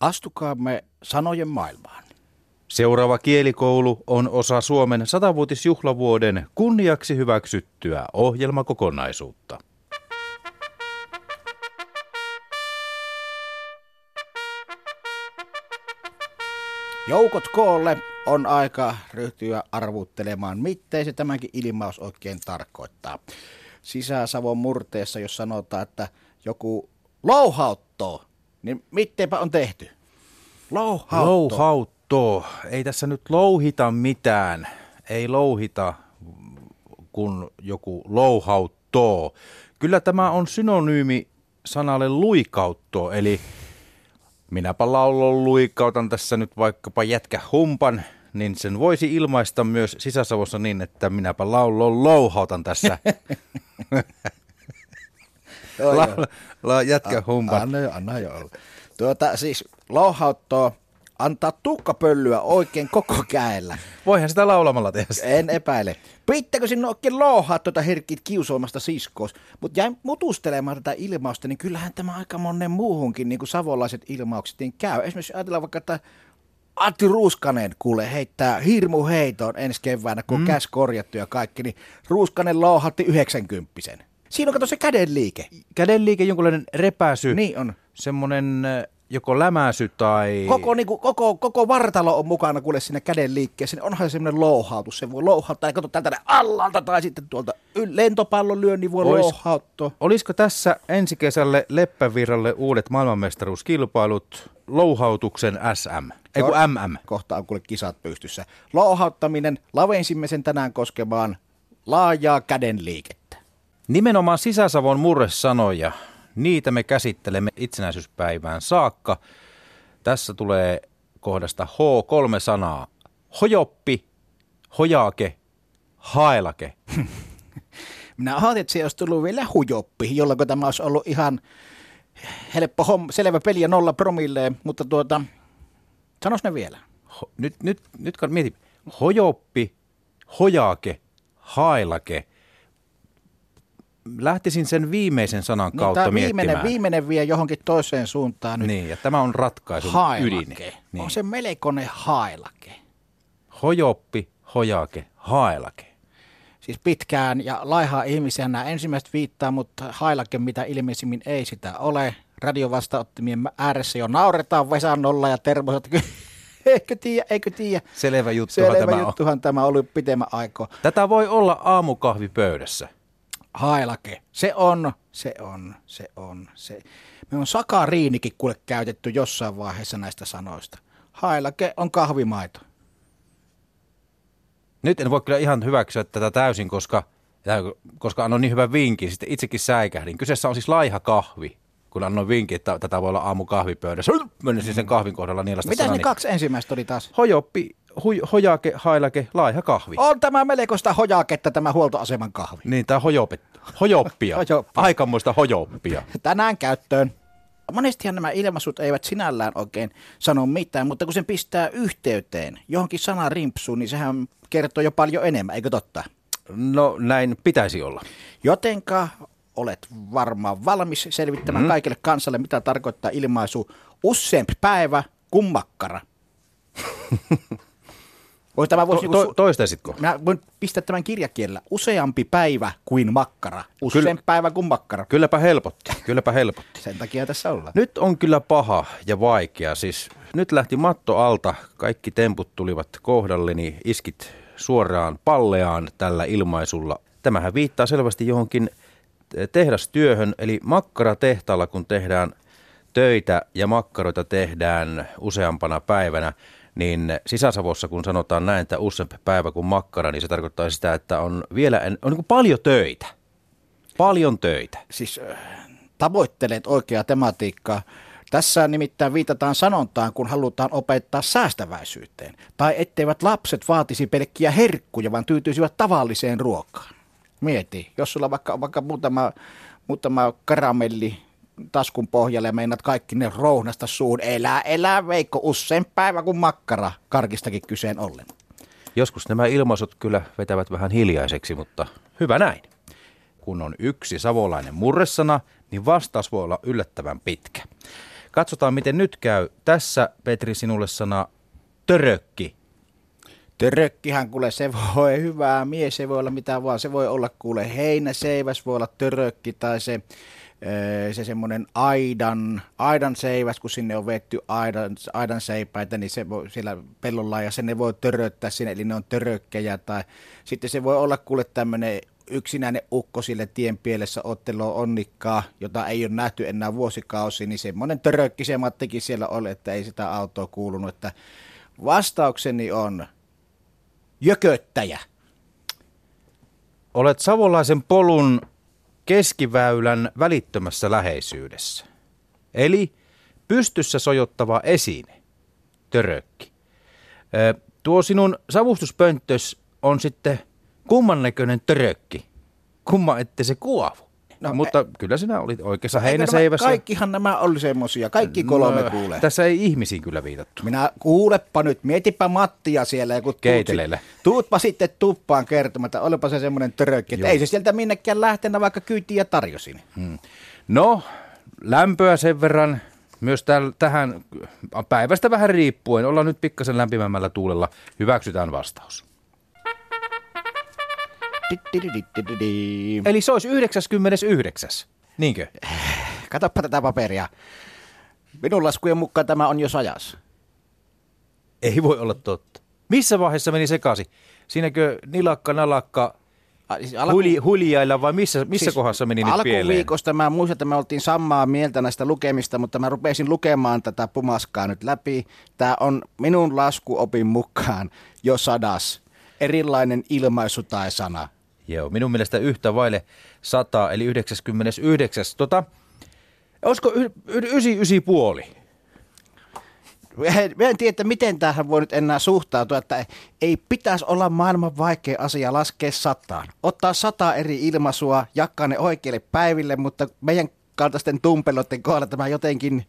Astukaamme sanojen maailmaan. Seuraava kielikoulu on osa Suomen satavuotisjuhlavuoden kunniaksi hyväksyttyä ohjelmakokonaisuutta. Joukot koolle on aika ryhtyä arvuttelemaan, miten se tämäkin ilmaus oikein tarkoittaa. Sisä-Savon murteessa, jos sanotaan, että joku louhauttoo, niin mitteipä on tehty? Louhautto. Louhautto. Ei tässä nyt louhita mitään. Ei louhita, kun joku louhauttoo. Kyllä tämä on synonyymi sanalle luikautto, eli minäpä laulon luikautan tässä nyt vaikkapa jätkä humpan, niin sen voisi ilmaista myös sisäsavossa niin, että minäpä laulon louhautan tässä. la, la, jätkä humpan. Anna jo, anna jo olla. Tuota, siis louhauttoo antaa tukkapöllyä oikein koko käellä. Voihan sitä laulamalla tehdä. En epäile. Pitääkö sinne oikein louhaa tuota herkit kiusoimasta siskoos? Mutta jäin mutustelemaan tätä ilmausta, niin kyllähän tämä aika monen muuhunkin niin kuin savolaiset ilmaukset niin käy. Esimerkiksi ajatellaan vaikka, että Atti Ruuskanen kuule heittää hirmu heiton ensi keväänä, kun mm. käs korjattu ja kaikki, niin Ruuskanen louhatti 90 Siinä on kato se kädenliike. Kädenliike, jonkunlainen repäsy. Niin on. Semmoinen joko lämäsy tai... Koko, niin kuin, koko, koko vartalo on mukana kuule sinne käden liikkeeseen. Onhan semmoinen louhautus. Se voi louhauttaa, kato täältä allalta tai sitten tuolta lentopallon lyön, niin voi Olis, louhauttaa. Olisiko tässä ensi kesälle Leppävirralle uudet maailmanmestaruuskilpailut louhautuksen SM? Ei kun MM. Kohta on kuule kisat pystyssä. Louhauttaminen, lavensimme sen tänään koskemaan laajaa käden liikettä. Nimenomaan sisäsavon murresanoja Niitä me käsittelemme itsenäisyyspäivään saakka. Tässä tulee kohdasta H kolme sanaa. Hojoppi, hojake, haelake. Minä ajattelin, että se olisi tullut vielä hujoppi, jolloin tämä olisi ollut ihan helppo homma, selvä peli ja nolla promilleen, mutta tuota, sanos ne vielä. Ho, nyt, nyt, nyt mieti. Hojoppi, hojake, haelake – lähtisin sen viimeisen sanan niin, kautta viimeinen, miettimään. Viimeinen vie johonkin toiseen suuntaan nyt. Niin, ja tämä on ratkaisun hailake. ydin. Niin. On se melkoinen hailake. Hojoppi, hojake, hailake. Siis pitkään ja laihaa ihmisiä nämä ensimmäiset viittaa, mutta hailake mitä ilmeisimmin ei sitä ole. Radiovastaottimien ääressä jo nauretaan Vesannolla ja Termoset. eikö tiedä, eikö tiedä. Selvä juttu Selvä tämä juttuhan on. tämä oli pitemmän aikaa. Tätä voi olla aamukahvipöydässä. Hailake. Se on, se on, se on. Se. Me on sakariinikin kuule käytetty jossain vaiheessa näistä sanoista. Hailake on kahvimaito. Nyt en voi kyllä ihan hyväksyä tätä täysin, koska, koska annoin niin hyvän vinkin. Sitten itsekin säikähdin. Kyseessä on siis laiha kahvi kun annoin vinkin, että tätä voi olla aamu kahvipöydässä. Menisin sen kahvin kohdalla niilasta Mitä ne kaksi ensimmäistä oli taas? Hojoppi, hui, hojake, hailake, laiha kahvi. On tämä melkoista hojaketta tämä huoltoaseman kahvi. Niin, tämä hojope, hojoppia. hojoppia. Aikamoista hojoppia. Tänään käyttöön. Monestihan nämä ilmaisut eivät sinällään oikein sano mitään, mutta kun sen pistää yhteyteen johonkin sana rimpsuun, niin sehän kertoo jo paljon enemmän, eikö totta? No näin pitäisi olla. Jotenka olet varmaan valmis selvittämään mm. kaikille kansalle, mitä tarkoittaa ilmaisu useampi päivä kuin makkara. Voisi tämä voisi to, to, toistaisitko? Mä voin pistää tämän kirjakielellä. Useampi päivä kuin makkara. Useampi päivä kuin makkara. Kylläpä helpotti. Kylläpä helpotti. Sen takia tässä ollaan. Nyt on kyllä paha ja vaikea. Siis nyt lähti matto alta. Kaikki temput tulivat kohdalleni. Iskit suoraan palleaan tällä ilmaisulla. Tämähän viittaa selvästi johonkin tehdastyöhön, eli makkaratehtaalla, kun tehdään töitä ja makkaroita tehdään useampana päivänä, niin sisäsavossa, kun sanotaan näin, että useampi päivä kuin makkara, niin se tarkoittaa sitä, että on vielä on niin paljon töitä. Paljon töitä. Siis äh, tavoittelet oikeaa tematiikkaa. Tässä nimittäin viitataan sanontaan, kun halutaan opettaa säästäväisyyteen. Tai etteivät lapset vaatisi pelkkiä herkkuja, vaan tyytyisivät tavalliseen ruokaan. Mieti, jos sulla vaikka, vaikka muutama, muutama karamelli taskun pohjalle ja meinat kaikki ne rouhnasta suun. Elää, elää Veikko usein päivä kuin makkara, karkistakin kyseen ollen. Joskus nämä ilmaisut kyllä vetävät vähän hiljaiseksi, mutta hyvä näin. Kun on yksi savolainen murresana, niin vastaus voi olla yllättävän pitkä. Katsotaan, miten nyt käy. Tässä, Petri, sinulle sana törökki. Törökkihän kuule, se voi hyvää mies, se voi olla mitä vaan. Se voi olla kuule heinäseiväs, voi olla törökki tai se, se semmoinen aidan, aidan seiväs, kun sinne on vetty aidan, aidan seipäitä, niin se voi siellä pellolla ja sen ne voi töröttää sinne, eli ne on törökkejä. Tai sitten se voi olla kuule tämmöinen yksinäinen ukko sille tien pielessä otteloa onnikkaa, jota ei ole nähty enää vuosikausi, niin semmoinen törökki se Mattikin siellä oli, että ei sitä autoa kuulunut. Että vastaukseni on jököttäjä. Olet savolaisen polun keskiväylän välittömässä läheisyydessä. Eli pystyssä sojottava esine, törökki. Tuo sinun savustuspönttös on sitten kumman näköinen törökki. Kumma ette se kuovu. No, Mutta e- kyllä sinä olit oikeassa heinäseivässä. Kaikkihan nämä oli semmosia, kaikki kolme no, kuulee. Tässä ei ihmisiin kyllä viitattu. Minä kuulepa nyt, mietipä Mattia siellä. Ja kun Keiteleille. Tuutpa sitten tuppaan kertomaan, että olipa se semmoinen törökki, että ei se sieltä minnekään lähtenyt, vaikka kyytiä tarjosin. Hmm. No, lämpöä sen verran myös täl, tähän päivästä vähän riippuen. Ollaan nyt pikkasen lämpimämmällä tuulella. Hyväksytään vastaus. Eli se olisi 99. Niinkö? Katoppa tätä paperia. Minun laskujen mukaan tämä on jo sajas. Ei voi olla totta. Missä vaiheessa meni sekaisin? Siinäkö nilakka, nalakka, siis alku... Huli, huljailla vai missä, missä siis kohdassa meni nyt pieleen? Alkuviikosta mä muistan, että me oltiin samaa mieltä näistä lukemista, mutta mä rupesin lukemaan tätä pumaskaa nyt läpi. Tämä on minun laskuopin mukaan jo sadas erilainen ilmaisu tai sana. Joo, minun mielestä yhtä vaille 100, eli 99. Tota, olisiko 99 puoli? Mä en tiedä, että miten tähän voi nyt enää suhtautua, että ei pitäisi olla maailman vaikea asia laskea sataan. Ottaa sata eri ilmaisua, jakaa ne oikeille päiville, mutta meidän kaltaisten tumpeloiden kohdalla tämä jotenkin...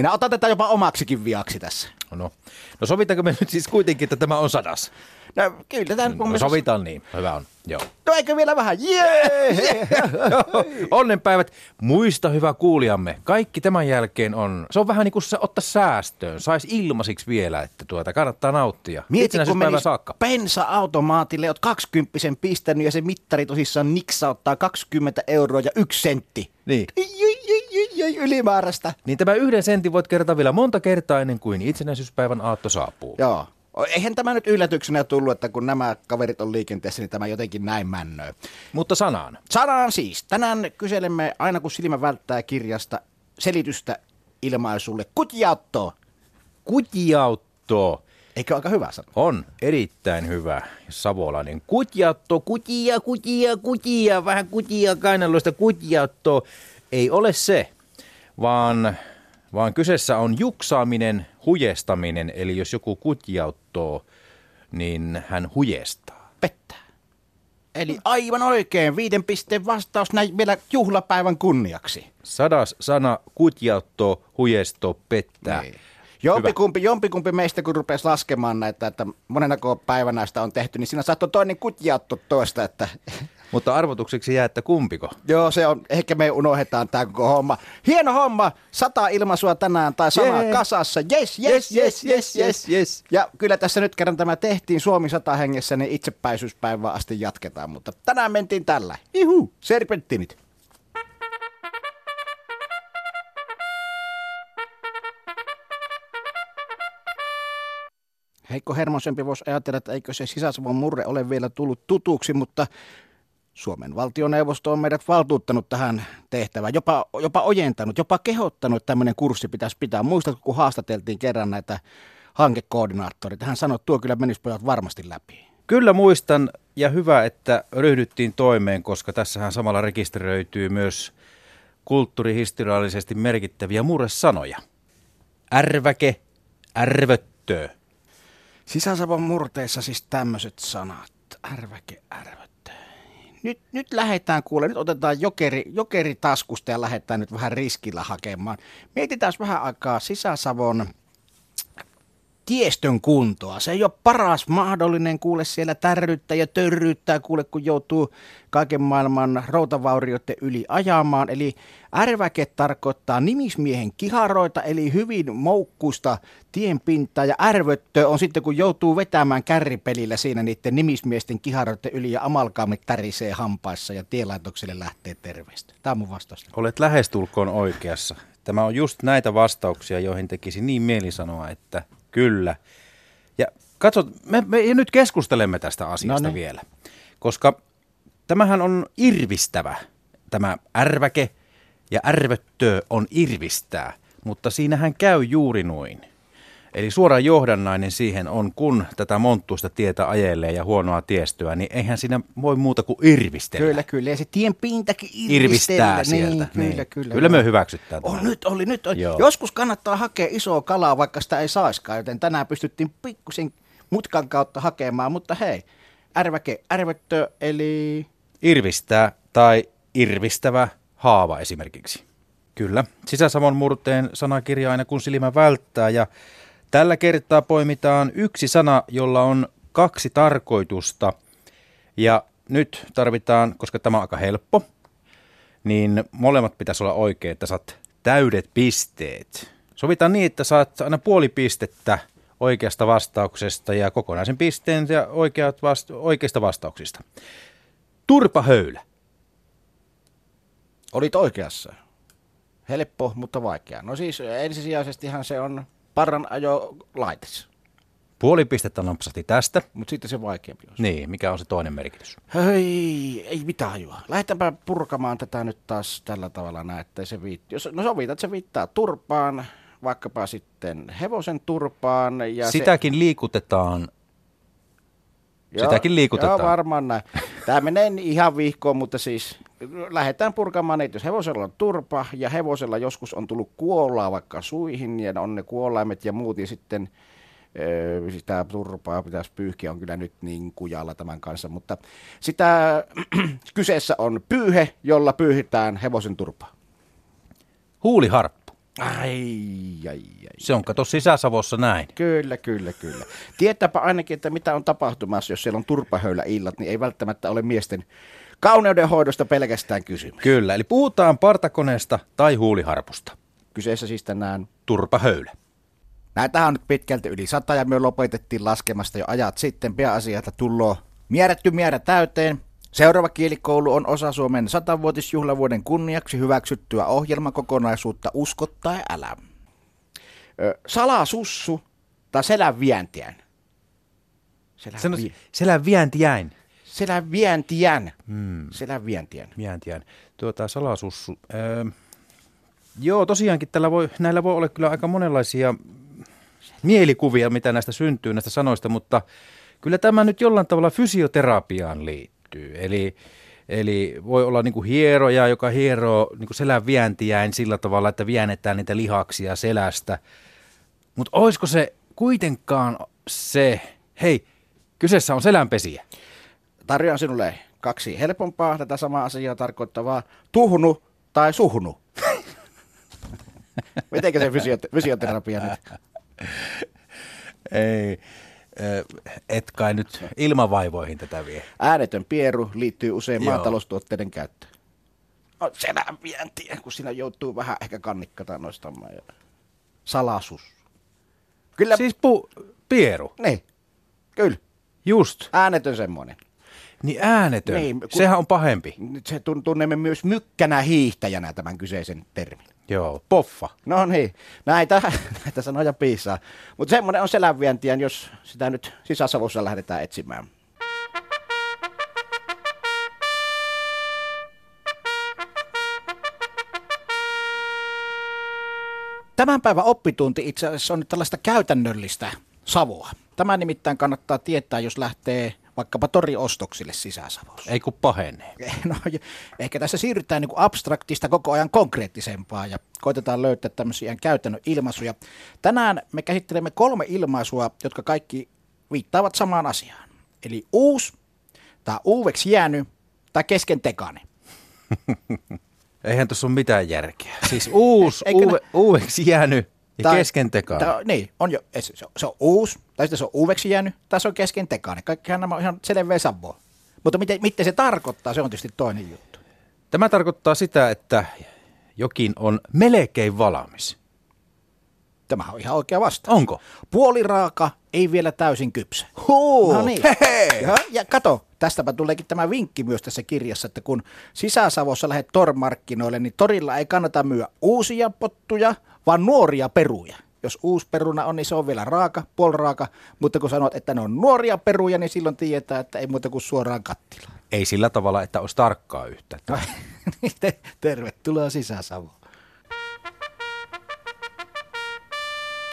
Minä otan tätä jopa omaksikin viaksi tässä. No, no sovitaanko me nyt siis kuitenkin, että tämä on sadas? No kyllä tämän no, sovitaan niin, hyvä on. Joo. No eikö vielä vähän? Jee! Onnenpäivät. Muista hyvä kuulijamme, kaikki tämän jälkeen on, se on vähän niin kuin se ottaa säästöön, saisi ilmaisiksi vielä, että tuota kannattaa nauttia. Mieti, kun menis saakka. pensa-automaatille, oot 20 pistänyt ja se mittari tosissaan niksauttaa 20 euroa ja yksi sentti. Niin. Ylimääräistä. Niin tämä yhden sentin voit kertaa vielä monta kertaa ennen kuin itsenäisyyspäivän aatto saapuu. Joo. Eihän tämä nyt yllätyksenä tullut, että kun nämä kaverit on liikenteessä, niin tämä jotenkin näin männöö. Mutta sanaan. Sanaan siis. Tänään kyselemme aina kun silmä välttää kirjasta selitystä ilmaisulle. Kutjautto. Kutjautto. Eikö aika hyvä sana? On, erittäin hyvä. Savolainen kutjautto, kutia, kutia, kutia, vähän kutia, kainaloista kutjautto. Ei ole se, vaan vaan kyseessä on juksaaminen, hujestaminen, eli jos joku kutjauttoo, niin hän hujestaa. Pettää. Eli aivan oikein, viiden pisteen vastaus näin vielä juhlapäivän kunniaksi. Sadas sana kutjauttoo, hujesto, pettää. Niin. Jompikumpi, jompikumpi meistä, kun rupesi laskemaan näitä, että monenako päivänä näistä on tehty, niin siinä saattoi toinen kutjautto toista, että mutta arvotukseksi jää, että kumpiko? Joo, se on, ehkä me unohdetaan tämä koko homma. Hieno homma, sata ilmaisua tänään tai sama yeah. kasassa. Yes, yes, yes, yes, yes, yes. Ja kyllä tässä nyt kerran tämä tehtiin Suomi sata hengessä, niin itsepäisyyspäivää asti jatketaan. Mutta tänään mentiin tällä. Ihu, serpenttinit. Heikko Hermosempi voisi ajatella, että eikö se sisäsavon murre ole vielä tullut tutuksi, mutta Suomen valtioneuvosto on meidät valtuuttanut tähän tehtävään, jopa, jopa ojentanut, jopa kehottanut, että tämmöinen kurssi pitäisi pitää. Muistatko, kun haastateltiin kerran näitä hankekoordinaattoreita? Hän sanoi, että tuo kyllä menisi pojat varmasti läpi. Kyllä muistan ja hyvä, että ryhdyttiin toimeen, koska tässähän samalla rekisteröityy myös kulttuurihistoriallisesti merkittäviä murresanoja. Ärväke, ärvöttö. Sisäsavon murteissa siis tämmöiset sanat. Ärväke, ärvöttö nyt, nyt lähdetään kuule, nyt otetaan jokeri, jokeri taskusta ja lähdetään nyt vähän riskillä hakemaan. Mietitään vähän aikaa sisäsavon tiestön kuntoa. Se ei ole paras mahdollinen kuule siellä tärryttää ja törryttää kuule, kun joutuu kaiken maailman routavaurioiden yli ajamaan. Eli ärväke tarkoittaa nimismiehen kiharoita, eli hyvin moukkusta tienpintaa. Ja ärvöttö on sitten, kun joutuu vetämään kärripelillä siinä niiden nimismiesten kiharoiden yli ja amalkaamit tärisee hampaissa ja tielaitokselle lähtee terveistä. Tämä on mun vastaus. Olet lähestulkoon oikeassa. Tämä on just näitä vastauksia, joihin tekisi niin mieli sanoa, että kyllä. Ja katso, me, me nyt keskustelemme tästä asiasta No niin. vielä, koska tämähän on irvistävä, tämä ärväke ja ärvöttö on irvistää, mutta siinähän käy juuri noin. Eli suora johdannainen siihen on, kun tätä monttuista tietä ajelee ja huonoa tiestöä, niin eihän siinä voi muuta kuin irvistellä. Kyllä, kyllä. Ja se tien pintakin Irvistää irvistellä. sieltä. Niin, kyllä, niin. kyllä. kyllä me joo. hyväksytään Oh, nyt oli, nyt oli. Joo. Joskus kannattaa hakea isoa kalaa, vaikka sitä ei saiskaan, joten tänään pystyttiin pikkusen mutkan kautta hakemaan, mutta hei, ärväke, ärvöttö, eli Irvistää tai irvistävä haava esimerkiksi. Kyllä, sisäsavon murteen sanakirja aina kun silmä välttää ja tällä kertaa poimitaan yksi sana, jolla on kaksi tarkoitusta. Ja nyt tarvitaan, koska tämä on aika helppo, niin molemmat pitäisi olla oikein, että saat täydet pisteet. Sovitaan niin, että saat aina puoli pistettä oikeasta vastauksesta ja kokonaisen pisteen ja oikeat vasta- oikeista vastauksista. Turpahöylä. olit oikeassa. Helppo, mutta vaikea. No siis ensisijaisestihan se on parran ajo laites, Puoli pistettä nampsahti tästä. mutta sitten se vaikeampi on. Niin, mikä on se toinen merkitys? Hei, ei mitään hajua. Lähdetäänpä purkamaan tätä nyt taas tällä tavalla näin, ettei se viitti. Jos, no sovitaan, että se viittaa turpaan, vaikkapa sitten hevosen turpaan. Ja Sitäkin liikutetaan. se, sitäkin liikutetaan. Joo, varmaan näin. Tämä menee ihan vihkoon, mutta siis lähdetään purkamaan niitä. Jos hevosella on turpa ja hevosella joskus on tullut kuollaa vaikka suihin ja on ne kuollaimet ja muut ja sitten ö, sitä turpaa pitäisi pyyhkiä, on kyllä nyt niin kujalla tämän kanssa, mutta sitä kyseessä on pyyhe, jolla pyyhitään hevosen turpaa. Huuliharppu. Ai, ai, ai. Se on kato sisäsavossa näin. Kyllä, kyllä, kyllä. Tietääpä ainakin, että mitä on tapahtumassa, jos siellä on turpahöylä illat, niin ei välttämättä ole miesten kauneudenhoidosta pelkästään kysymys. Kyllä, eli puhutaan partakoneesta tai huuliharpusta. Kyseessä siis tänään. Turpahöylä. Näitähän on nyt pitkälti yli sata ja me lopetettiin laskemasta jo ajat sitten. Pääasialta tullo määrätty määrä täyteen. Seuraava kielikoulu on osa Suomen satavuotisjuhlavuoden kunniaksi hyväksyttyä ohjelmakokonaisuutta Usko tai älä. Ö, salasussu tai selän vientiän. Selän, Sano, vi- selän vientiäin. Selän vientiän. Hmm. Selän vientiän. Vientiäin. Tuota, salasussu. Öö, joo, tosiaankin tällä voi, näillä voi olla kyllä aika monenlaisia mielikuvia, mitä näistä syntyy, näistä sanoista, mutta kyllä tämä nyt jollain tavalla fysioterapiaan liittyy. Eli, eli voi olla niin kuin hieroja, joka hieroo niin kuin selän vientiäin sillä tavalla, että viennetään niitä lihaksia selästä. Mutta olisiko se kuitenkaan se, hei, kyseessä on selänpesiä. Tarjoan sinulle kaksi helpompaa tätä samaa asiaa tarkoittavaa. Tuhnu tai suhnu. Mitenkä se fysiote- fysioterapia nyt? Ei, et kai nyt ilmavaivoihin tätä vie. Äänetön pieru liittyy usein Joo. maataloustuotteiden käyttöön. No, selän vientiä, kun siinä joutuu vähän ehkä kannikkata noistamaan. Ja... Salasus. Kyllä. Siis pu, pieru, niin. Kyllä, just. äänetön semmoinen. Niin äänetön, Niin, kun- sehän on pahempi. Nyt se tun- tunnemme myös mykkänä hiihtäjänä tämän kyseisen termin. Joo, poffa. No niin, näitä, näitä sanoja piisaa. Mutta semmoinen on selänvientiä, jos sitä nyt sisäsavussa lähdetään etsimään. Tämän päivän oppitunti itse asiassa on nyt tällaista käytännöllistä savua. Tämä nimittäin kannattaa tietää, jos lähtee vaikkapa toriostoksille sisäsavossa. Ei kun pahenee. No, ja ehkä tässä siirrytään niin abstraktista koko ajan konkreettisempaa ja koitetaan löytää tämmöisiä käytännön ilmaisuja. Tänään me käsittelemme kolme ilmaisua, jotka kaikki viittaavat samaan asiaan. Eli uus, tai uuveksi jäänyt, tai kesken tekane. Eihän tuossa ole mitään järkeä. Siis uus, Eikö uuve, uudeksi jäänyt Ja Tai- kesken tekaan. Tää, niin, on jo, se, on, se on uusi, tai sitten se on uudeksi jäänyt, tai se on kesken tekainen. Kaikkihan nämä on ihan selveä savoa. Mutta miten, miten se tarkoittaa, se on tietysti toinen juttu. Tämä tarkoittaa sitä, että jokin on melkein valmis. Tämähän on ihan oikea vastaus. Onko? Puoliraaka, ei vielä täysin kypsä. Huu, No niin. Ja, ja kato, tästäpä tuleekin tämä vinkki myös tässä kirjassa, että kun sisäsavossa lähdet tormarkkinoille, niin torilla ei kannata myyä uusia pottuja, vaan nuoria peruja. Jos uusi peruna on, niin se on vielä raaka, puoliraaka, mutta kun sanot, että ne on nuoria peruja, niin silloin tietää, että ei muuta kuin suoraan kattilaan. Ei sillä tavalla, että olisi tarkkaa yhtä. Niin, te- Tervetuloa sisäsavoon.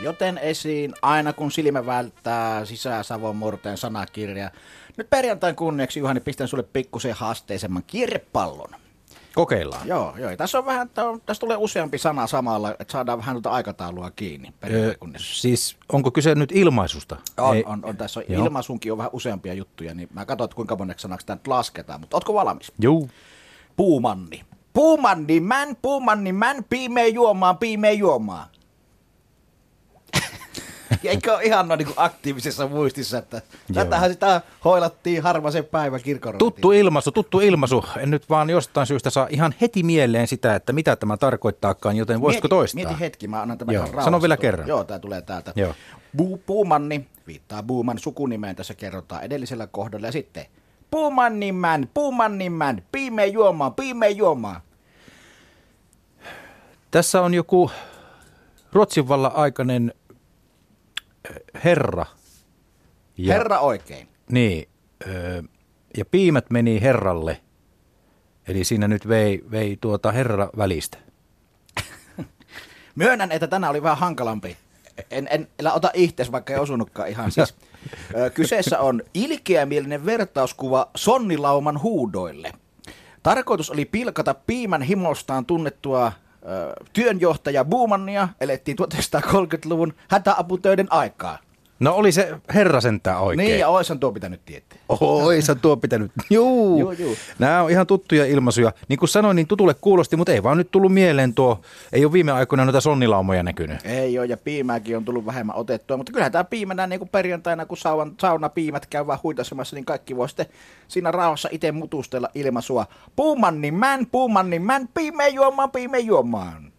Joten esiin aina kun silmä välttää sisäsavon murteen sanakirja. Nyt perjantain kunniaksi Juhani pistän sulle pikkusen haasteisemman kirjepallon. Kokeillaan. Joo, joo. Tässä on vähän, tässä tulee useampi sana samalla, että saadaan vähän tuota aikataulua kiinni Ö, perjantain kunniaksi. siis onko kyse nyt ilmaisusta? On, Ei- on, on, tässä on Joo. ilmaisunkin on vähän useampia juttuja, niin mä katson, kuinka moneksi sanaksi tämä nyt lasketaan. Mutta ootko valmis? Juu. Puumanni. Puumanni, män, puumanni, män, piimeen juomaan, piimeen juomaan. Eikö ole ihan noin niin aktiivisessa muistissa, että tätähän sitä hoilattiin harva se päivä kirkon Tuttu ilmaisu, tuttu ilmaisu. En nyt vaan jostain syystä saa ihan heti mieleen sitä, että mitä tämä tarkoittaakaan, joten voisiko mieti, toistaa? Mieti hetki, mä annan tämän Joo, ihan sano vielä kerran. Joo, tämä tulee täältä. Joo. Bu, puumanni, viittaa Buuman sukunimeen, tässä kerrotaan edellisellä kohdalla. Ja sitten Puumannimän, Puumannimän, piimeen juomaan, piimeen juomaan. Tässä on joku Ruotsin vallan aikainen herra. Ja, Herra oikein. Niin, ja piimät meni herralle. Eli siinä nyt vei, vei tuota herra välistä. Myönnän, että tänään oli vähän hankalampi. En, en älä ota itses, vaikka ei osunutkaan ihan. Siis, kyseessä on ilkeämielinen vertauskuva sonnilauman huudoille. Tarkoitus oli pilkata piimän himostaan tunnettua työnjohtaja Buumannia, elettiin 1930-luvun hätäaputöiden aikaa. No oli se herra sentään oikein. Niin, ja oishan tuo pitänyt tietää. Oi, sä tuo pitänyt. Juu. Juu, juu. Nämä on ihan tuttuja ilmaisuja. Niin kuin sanoin, niin tutulle kuulosti, mutta ei vaan nyt tullut mieleen tuo. Ei ole viime aikoina noita sonnilaumoja näkynyt. Ei ole, ja piimääkin on tullut vähemmän otettua, mutta kyllähän tämä piimänä niin kuin perjantaina, kun saunan, sauna piimät käy vaan huitasemassa, niin kaikki voi sitten siinä rauhassa itse mutustella ilmaisua. Puumanni män, puumanni män, piimeen juomaan, piimeen juomaan.